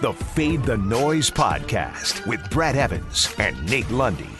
the Fade the Noise podcast with Brad Evans and Nate Lundy.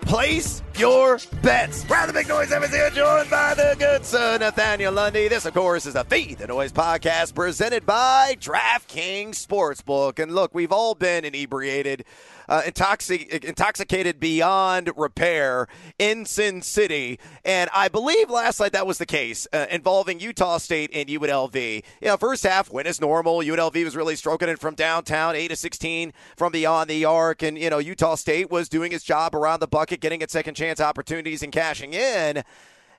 Place your bets. Brad the Big Noise here, joined by the good son Nathaniel Lundy. This, of course, is the Fade the Noise podcast presented by DraftKings Sportsbook. And look, we've all been inebriated uh, intoxic- intoxicated beyond repair in Sin City. And I believe last night that was the case uh, involving Utah State and UNLV. You know, first half went as normal. UNLV was really stroking it from downtown, 8 to 16 from beyond the arc. And, you know, Utah State was doing its job around the bucket, getting its second chance opportunities and cashing in.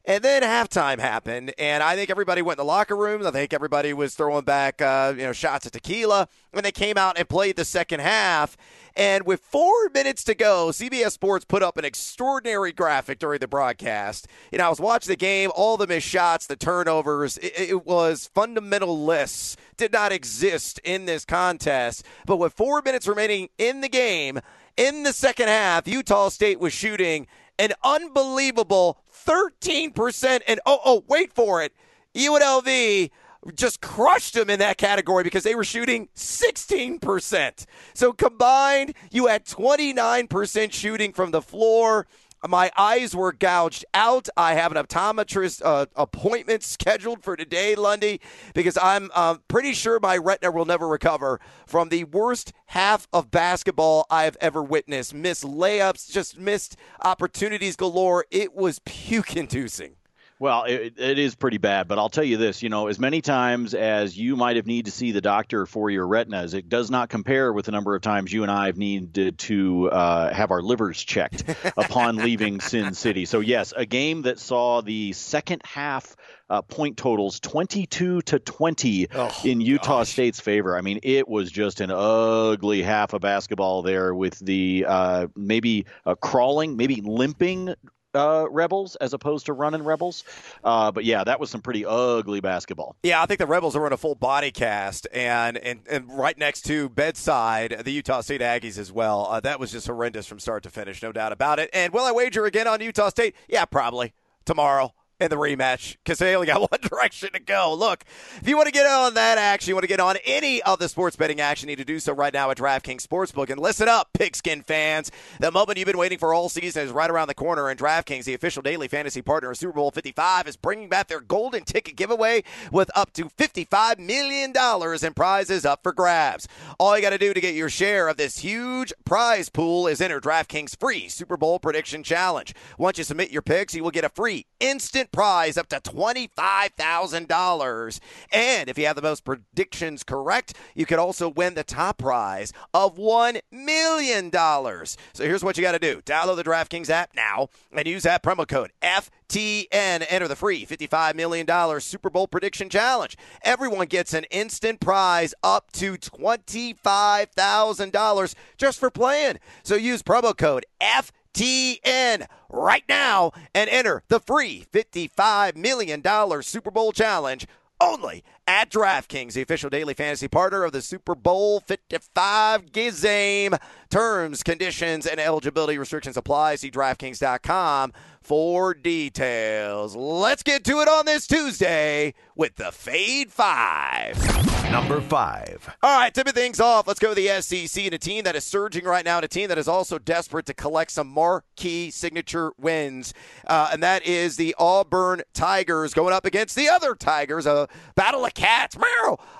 And then halftime happened, and I think everybody went in the locker rooms. I think everybody was throwing back, uh, you know, shots of tequila. And they came out and played the second half. And with four minutes to go, CBS Sports put up an extraordinary graphic during the broadcast. You know, I was watching the game, all the missed shots, the turnovers. It, it was fundamental lists did not exist in this contest. But with four minutes remaining in the game, in the second half, Utah State was shooting an unbelievable 13%. And oh, oh, wait for it. UNLV just crushed them in that category because they were shooting 16%. So combined, you had 29% shooting from the floor. My eyes were gouged out. I have an optometrist uh, appointment scheduled for today, Lundy, because I'm uh, pretty sure my retina will never recover from the worst half of basketball I've ever witnessed. Missed layups, just missed opportunities galore. It was puke inducing. Well, it, it is pretty bad, but I'll tell you this: you know, as many times as you might have needed to see the doctor for your retinas, it does not compare with the number of times you and I have needed to uh, have our livers checked upon leaving Sin City. So yes, a game that saw the second half uh, point totals 22 to 20 oh, in Utah gosh. State's favor. I mean, it was just an ugly half of basketball there with the uh, maybe uh, crawling, maybe limping uh, Rebels as opposed to running Rebels. Uh, but yeah, that was some pretty ugly basketball. Yeah, I think the Rebels are in a full body cast, and and, and right next to bedside the Utah State Aggies as well. Uh, that was just horrendous from start to finish, no doubt about it. And will I wager again on Utah State? Yeah, probably tomorrow in the rematch because they only got one direction to go. Look, if you want to get on that action, you want to get on any of the sports betting action, you need to do so right now at DraftKings Sportsbook. And listen up, pigskin fans. The moment you've been waiting for all season is right around the corner, and DraftKings, the official daily fantasy partner of Super Bowl 55, is bringing back their golden ticket giveaway with up to $55 million in prizes up for grabs. All you got to do to get your share of this huge prize pool is enter DraftKings free Super Bowl prediction challenge. Once you submit your picks, you will get a free instant prize up to $25,000. And if you have the most predictions correct, you could also win the top prize of $1 million. So here's what you got to do download the DraftKings app now and use that promo code FTN. Enter the free $55 million Super Bowl prediction challenge. Everyone gets an instant prize up to $25,000 just for playing. So use promo code FTN. TN right now and enter the free $55 million Super Bowl challenge only at DraftKings, the official daily fantasy partner of the Super Bowl 55 game. Terms, conditions, and eligibility restrictions apply. See DraftKings.com for details. Let's get to it on this Tuesday with the Fade Five. Number five. All right, tipping things off. Let's go to the SEC and a team that is surging right now, and a team that is also desperate to collect some marquee signature wins, uh, and that is the Auburn Tigers going up against the other Tigers, a battle of cats,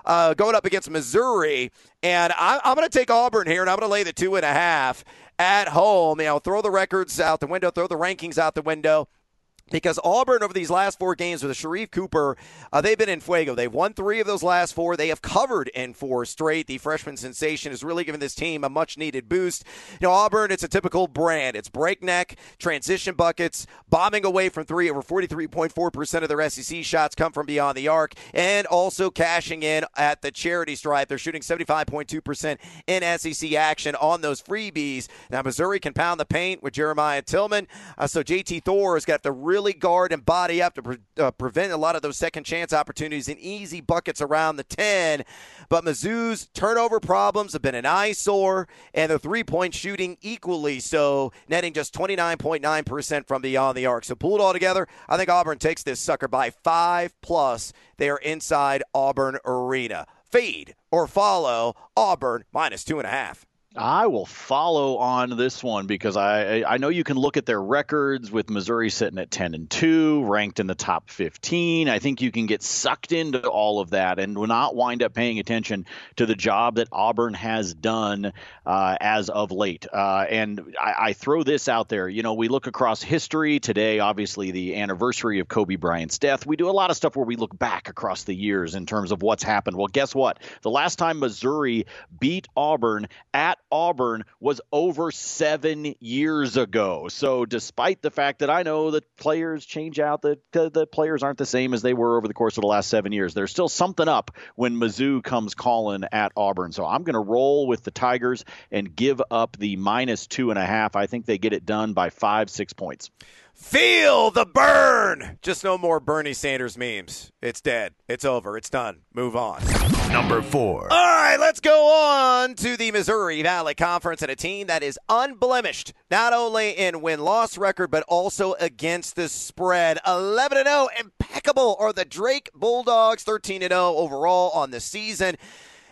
uh, going up against Missouri. And I, I'm going to take Auburn here, and I'm going to lay the two and a half at home. You know, throw the records out the window, throw the rankings out the window because Auburn over these last four games with Sharife Cooper, uh, they've been in fuego. They've won three of those last four. They have covered in four straight. The freshman sensation has really given this team a much needed boost. You know, Auburn, it's a typical brand. It's breakneck, transition buckets, bombing away from three. Over 43.4% of their SEC shots come from beyond the arc, and also cashing in at the charity stripe. They're shooting 75.2% in SEC action on those freebies. Now, Missouri can pound the paint with Jeremiah Tilmon. Uh, so JT Thor has got the really really guard and body up to pre- uh, prevent a lot of those second chance opportunities and easy buckets around the 10. But Mizzou's turnover problems have been an eyesore, and the three point shooting equally so, netting just 29.9% from beyond the arc. So, pulled all together, I think Auburn takes this sucker by five plus. They are inside Auburn Arena. Feed or follow Auburn minus two and a half. I will follow on this one because I I know you can look at their records with Missouri sitting at 10 and 2, ranked in the top 15. I think you can get sucked into all of that and not wind up paying attention to the job that Auburn has done uh, as of late. Uh, and I, I, throw this out there. You know, we look across history today, obviously the anniversary of Kobe Bryant's death. We do a lot of stuff where we look back across the years in terms of what's happened. Well, guess what? The last time Missouri beat Auburn at Auburn was over seven years ago. So, despite the fact that I know that players change out, that the players aren't the same as they were over the course of the last seven years, there's still something up when Mizzou comes calling at Auburn. So, I'm going to roll with the Tigers and give up the minus two and a half. I think they get it done by five, six points. Feel the burn. Just no more Bernie Sanders memes. It's dead. It's over. It's done. Move on. Number four. All right, let's go on to the Missouri Valley Conference and a team that is unblemished, not only in win loss record, but also against the spread. 11 0, impeccable are the Drake Bulldogs, 13 0 overall on the season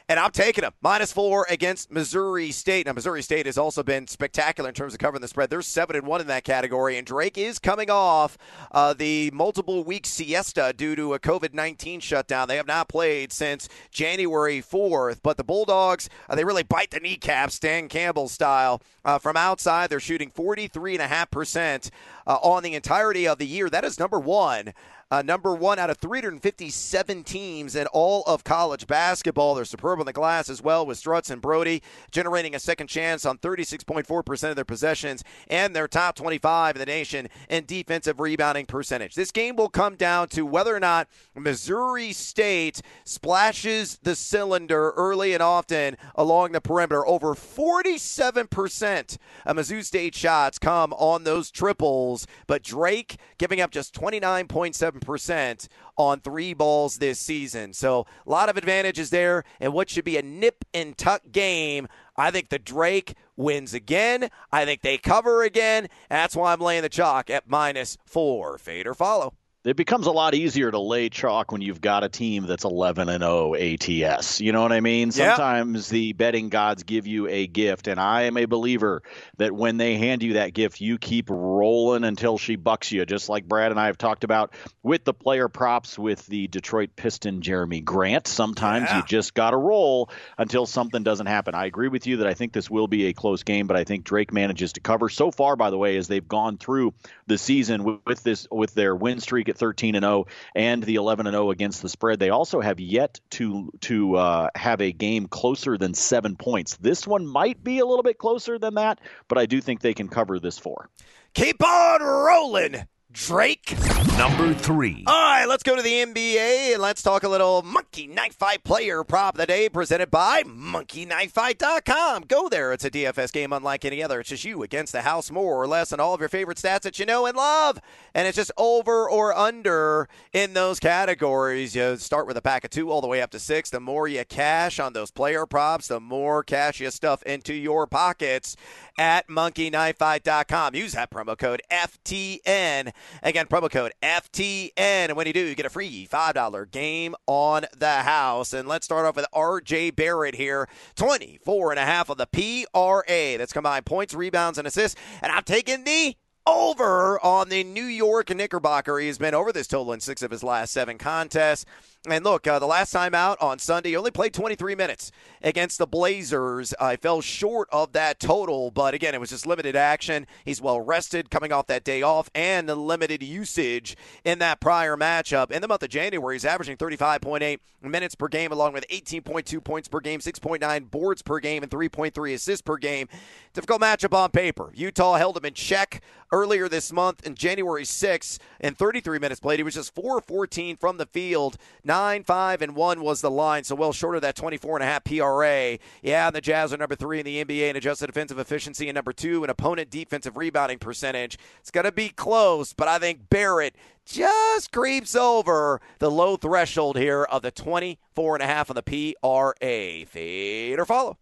and I'm taking them minus four against Missouri State. Now, Missouri State has also been spectacular in terms of covering the spread. They're seven and one in that category, and Drake is coming off uh, the multiple week siesta due to a COVID 19 shutdown. They have not played since January 4th, but the Bulldogs uh, they really bite the kneecaps, Dan Campbell style. Uh, from outside, they're shooting 43.5 percent uh, on the entirety of the year. That is number one uh, number one out of 357 teams in all of college basketball. They're superb on the glass as well with Sturtz and Brodie, generating a second chance on 36.4% of their possessions and their top 25 in the nation in defensive rebounding percentage. This game will come down to whether or not Missouri State splashes the cylinder early and often along the perimeter. Over 47% of Mizzou State shots come on those triples, but Drake giving up just 29.7 percent on three balls this season. So a lot of advantages there, and what should be a nip and tuck game. I think the Drake wins again. I think they cover again. That's why I'm laying the chalk at minus four. Fade or follow it becomes a lot easier to lay chalk when you've got a team that's 11 and 0 ATS. You know what I mean? Sometimes the betting gods give you a gift, and I am a believer that when they hand you that gift, you keep rolling until she bucks you, just like Brad and I have talked about with the player props with the Detroit Piston Jerami Grant. Sometimes yeah. you just got to roll until something doesn't happen. I agree with you that I think this will be a close game, but I think Drake manages to cover. So far, by the way, as they've gone through the season with, with this with their win streak at 13 and 0 and the 11 and 0 against the spread. They also have yet to to uh, have a game closer than seven points. This one might be a little bit closer than that, but I do think they can cover this four. Keep on rolling. Drake. Number three. All right, let's go to the NBA and let's talk a little Monkey Knife Fight player prop of the day presented by MonkeyKnifeFight.com. Go there. It's a DFS game unlike any other. It's just you against the house, more or less, and all of your favorite stats that you know and love. And it's just over or under in those categories. You start with a pack of two all the way up to six. The more you cash on those player props, the more cash you stuff into your pockets at MonkeyKnifeFight.com. Use that promo code FTN Again, promo code FTN. And when you do, you get a free $5 game on the house. And let's start off with RJ Barrett here. 24 and a half of the PRA. That's combined points, rebounds, and assists. And I'm taking the over on the New York Knickerbocker. He's been over this total in six of his last seven contests. And look, uh, the last time out on Sunday, he only played 23 minutes against the Blazers. I uh, fell short of that total, but again, it was just limited action. He's well rested coming off that day off and the limited usage in that prior matchup. In the month of January, he's averaging 35.8 minutes per game, along with 18.2 points per game, 6.9 boards per game, and 3.3 assists per game. Difficult matchup on paper. Utah held him in check earlier this month in January 6th in 33 minutes played. He was just 4 14 from the field. 9 5 and 1 was the line, so well short of that 24 and a half PRA. Yeah, and the Jazz are number 3 in the NBA in adjusted defensive efficiency and number 2 in opponent defensive rebounding percentage. It's going to be close, but I think Barrett just creeps over the low threshold here of the 24 and a half on the PRA. Fade or follow.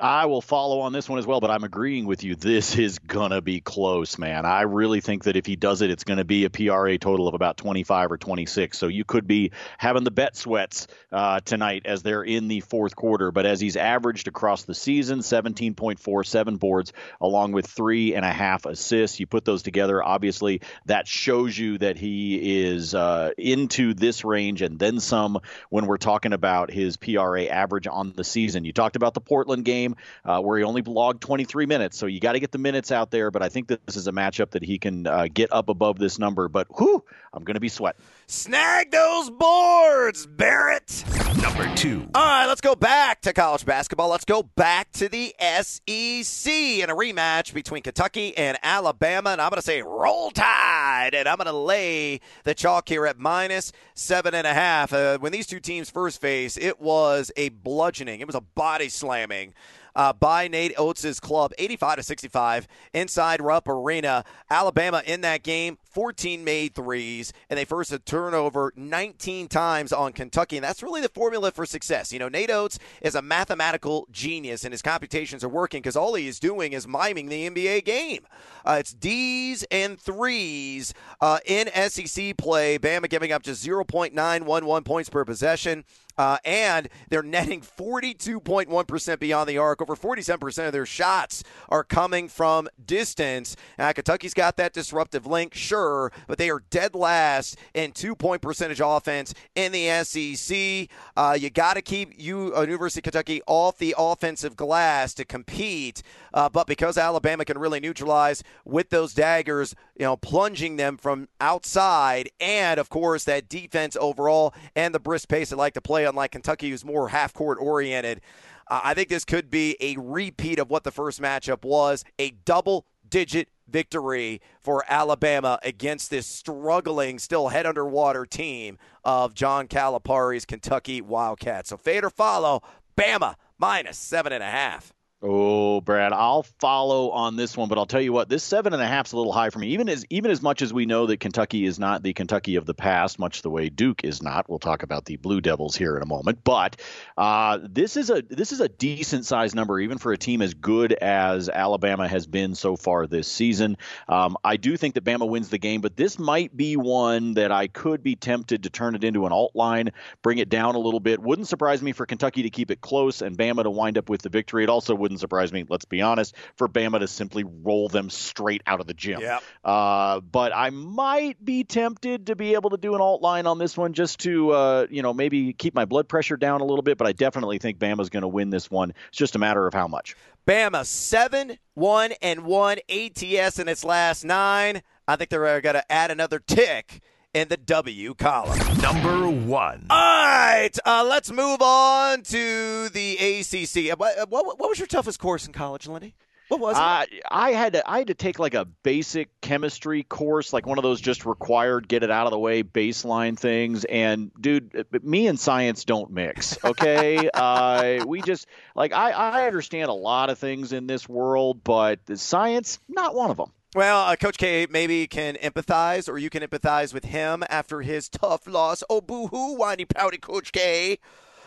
I will follow on this one as well, but I'm agreeing with you. This is going to be close, man. I really think that if he does it, it's going to be a PRA total of about 25 or 26. So you could be having the bet sweats uh, tonight as they're in the fourth quarter. But as he's averaged across the season, 17.47 boards, along with three and a half assists, you put those together, obviously, that shows you that he is uh, into this range and then some when we're talking about his PRA average on the season. You talked about the Portland game game uh, where he only logged 23 minutes. So you got to get the minutes out there. But I think this is a matchup that he can uh, get up above this number. But whew, I'm going to be sweating. Snag those boards, Barrett. Number two. All right, let's go back to college basketball. Let's go back to the SEC in a rematch between Kentucky and Alabama. And I'm going to say roll tide. And I'm going to lay the chalk here at minus seven and a half. Uh, when these two teams first faced, it was a bludgeoning, it was a body slamming uh, by Nate Oats' club, 85 to 65 inside Rupp Arena. Alabama in that game, 14 made threes, and they forced a turnover 19 times on Kentucky. And that's really the formula for success. You know, Nate Oats is a mathematical genius, and his computations are working because all he is doing is miming the NBA game. Uh, it's D's and threes uh, in SEC play. Bama giving up just 0.911 points per possession. Uh, and they're netting 42.1% beyond the arc. Over 47% of their shots are coming from distance. Uh, Kentucky's got that disruptive link, sure, but they are dead last in two point percentage offense in the SEC. Uh, you got to keep you uh, University of Kentucky off the offensive glass to compete. Uh, but because Alabama can really neutralize with those daggers, you know, plunging them from outside, and of course that defense overall and the brisk pace they like to play unlike Kentucky, who's more half court oriented. Uh, I think this could be a repeat of what the first matchup was a double digit victory for Alabama against this struggling, still head underwater team of John Calipari's Kentucky Wildcats. So fade or follow, Bama minus seven and a half. Oh, Brad, I'll follow on this one, but I'll tell you what, this seven and a half is a little high for me. Even as even as much as we know that Kentucky is not the Kentucky of the past, much the way Duke is not. We'll talk about the Blue Devils here in a moment, but uh, this is a this is a decent size number, even for a team as good as Alabama has been so far this season. Um, I do think that Bama wins the game, but this might be one that I could be tempted to turn it into an alt line, bring it down a little bit. Wouldn't surprise me for Kentucky to keep it close and Bama to wind up with the victory. It also would wouldn't surprise me, let's be honest, for Bama to simply roll them straight out of the gym. Yep. Uh, but I might be tempted to be able to do an alt line on this one just to, uh, you know, maybe keep my blood pressure down a little bit. But I definitely think Bama's going to win this one. It's just a matter of how much. Bama, 7 1 and 1 ATS in its last nine. I think they're going to add another tick in the W column. Number one. All right, uh, let's move on to the ACC. Uh, what, uh, what, what, was your toughest course in college, Lundy? What was it? Uh, I had to I had to take like a basic chemistry course, like one of those just required get it out of the way baseline things. And dude, uh, me and science don't mix. Okay, uh, we just like I I understand a lot of things in this world, but science not one of them. Well, uh, Coach K maybe can empathize, or you can empathize with him after his tough loss. Oh, boo hoo, whiny pouty Coach K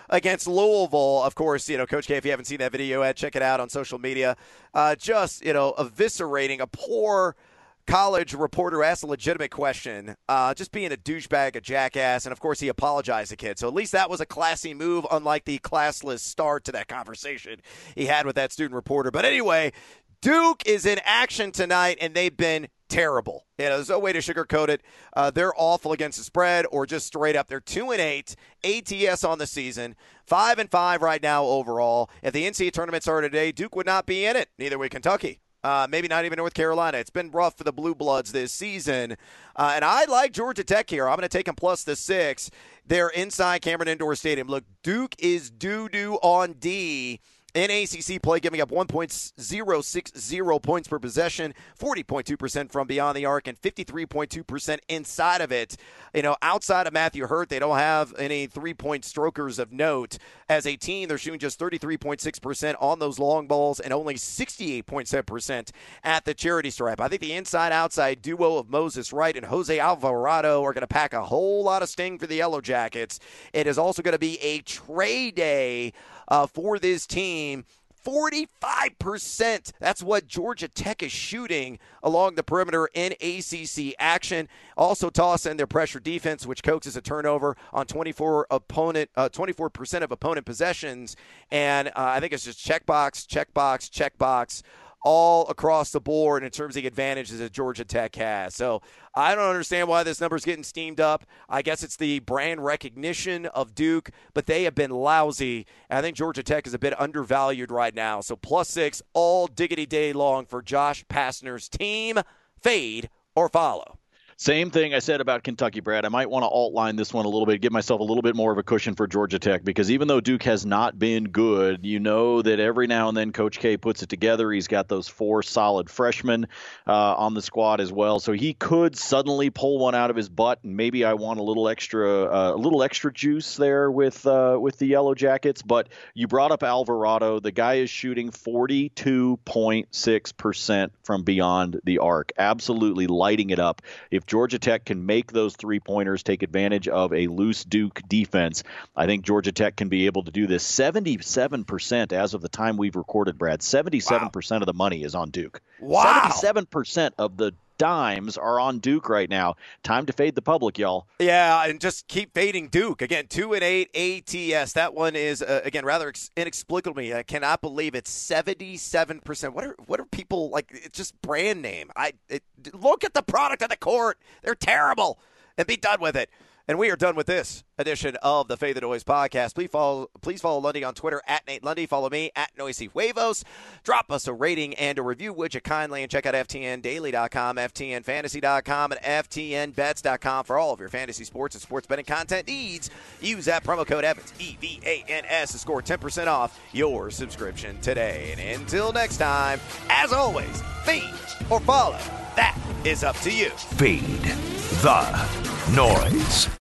against Louisville. Of course, you know, Coach K, if you haven't seen that video yet, check it out on social media. Uh, just, you know, eviscerating a poor college reporter asked a legitimate question, uh, just being a douchebag, a jackass, and of course he apologized to kid. So at least that was a classy move, unlike the classless start to that conversation he had with that student reporter. But anyway, Duke is in action tonight, and they've been terrible. You know, there's no way to sugarcoat it. Uh, they're awful against the spread, or just straight up. They're two and eight ATS on the season, five and five right now overall. If the NCAA tournament started today, Duke would not be in it. Neither would Kentucky. Uh, maybe not even North Carolina. It's been rough for the Blue Bloods this season. Uh, and I like Georgia Tech here. I'm going to take them plus the six. They're inside Cameron Indoor Stadium. Look, Duke is doo doo on D in ACC play, giving up 1.060 points per possession, 40.2% from beyond the arc, and 53.2% inside of it. You know, outside of Matthew Hurt, they don't have any three point strokers of note. As a team, they're shooting just 33.6% on those long balls and only 68.7% at the charity stripe. I think the inside outside duo of Moses Wright and Jose Alvarado are going to pack a whole lot of sting for the Yellow Jackets. It is also going to be a trade day uh, for this team 45%. That's what Georgia Tech is shooting along the perimeter in ACC action. Also toss in their pressure defense, which coaxes a turnover on 24 opponent, uh, 24% of opponent possessions. And uh, I think it's just checkbox, checkbox, checkbox all across the board in terms of the advantages that Georgia Tech has. So I don't understand why this number is getting steamed up. I guess it's the brand recognition of Duke, but they have been lousy. I think Georgia Tech is a bit undervalued right now. So plus six all diggity day long for Josh Pastner's team. Fade or follow. Same thing I said about Kentucky, Brad. I might want to outline this one a little bit, give myself a little bit more of a cushion for Georgia Tech because even though Duke has not been good, you know that every now and then Coach K puts it together. He's got those four solid freshmen uh, on the squad as well, so he could suddenly pull one out of his butt. And maybe I want a little extra, uh, a little extra juice there with uh, with the Yellow Jackets. But you brought up Alvarado. The guy is shooting 42.6 percent from beyond the arc, absolutely lighting it up. If Georgia Tech can make those three pointers, take advantage of a loose Duke defense. I think Georgia Tech can be able to do this. 77% as of the time we've recorded, Brad. 77% wow. of the money is on Duke. Wow. 77% of the dimes are on Duke right now. Time to fade the public, y'all. Yeah, and just keep fading Duke again. Two and eight ATS. That one is uh, again rather ex- me. I cannot believe it's seventy-seven percent. What are what are people like? It's just brand name. I it, look at the product on the court. They're terrible, and be done with it. And we are done with this edition of the Fade the Noise podcast. Please follow, please follow Lundy on Twitter at Nate Lundy. Follow me at Noisy Huevos. Drop us a rating and a review, would you kindly? And check out FTNDaily.com, FTNFantasy.com, and FTNBets.com for all of your fantasy sports and sports betting content needs. Use that promo code Evans, E V A N S, to score 10% off your subscription today. And until next time, as always, feed or follow. That is up to you. Feed the noise.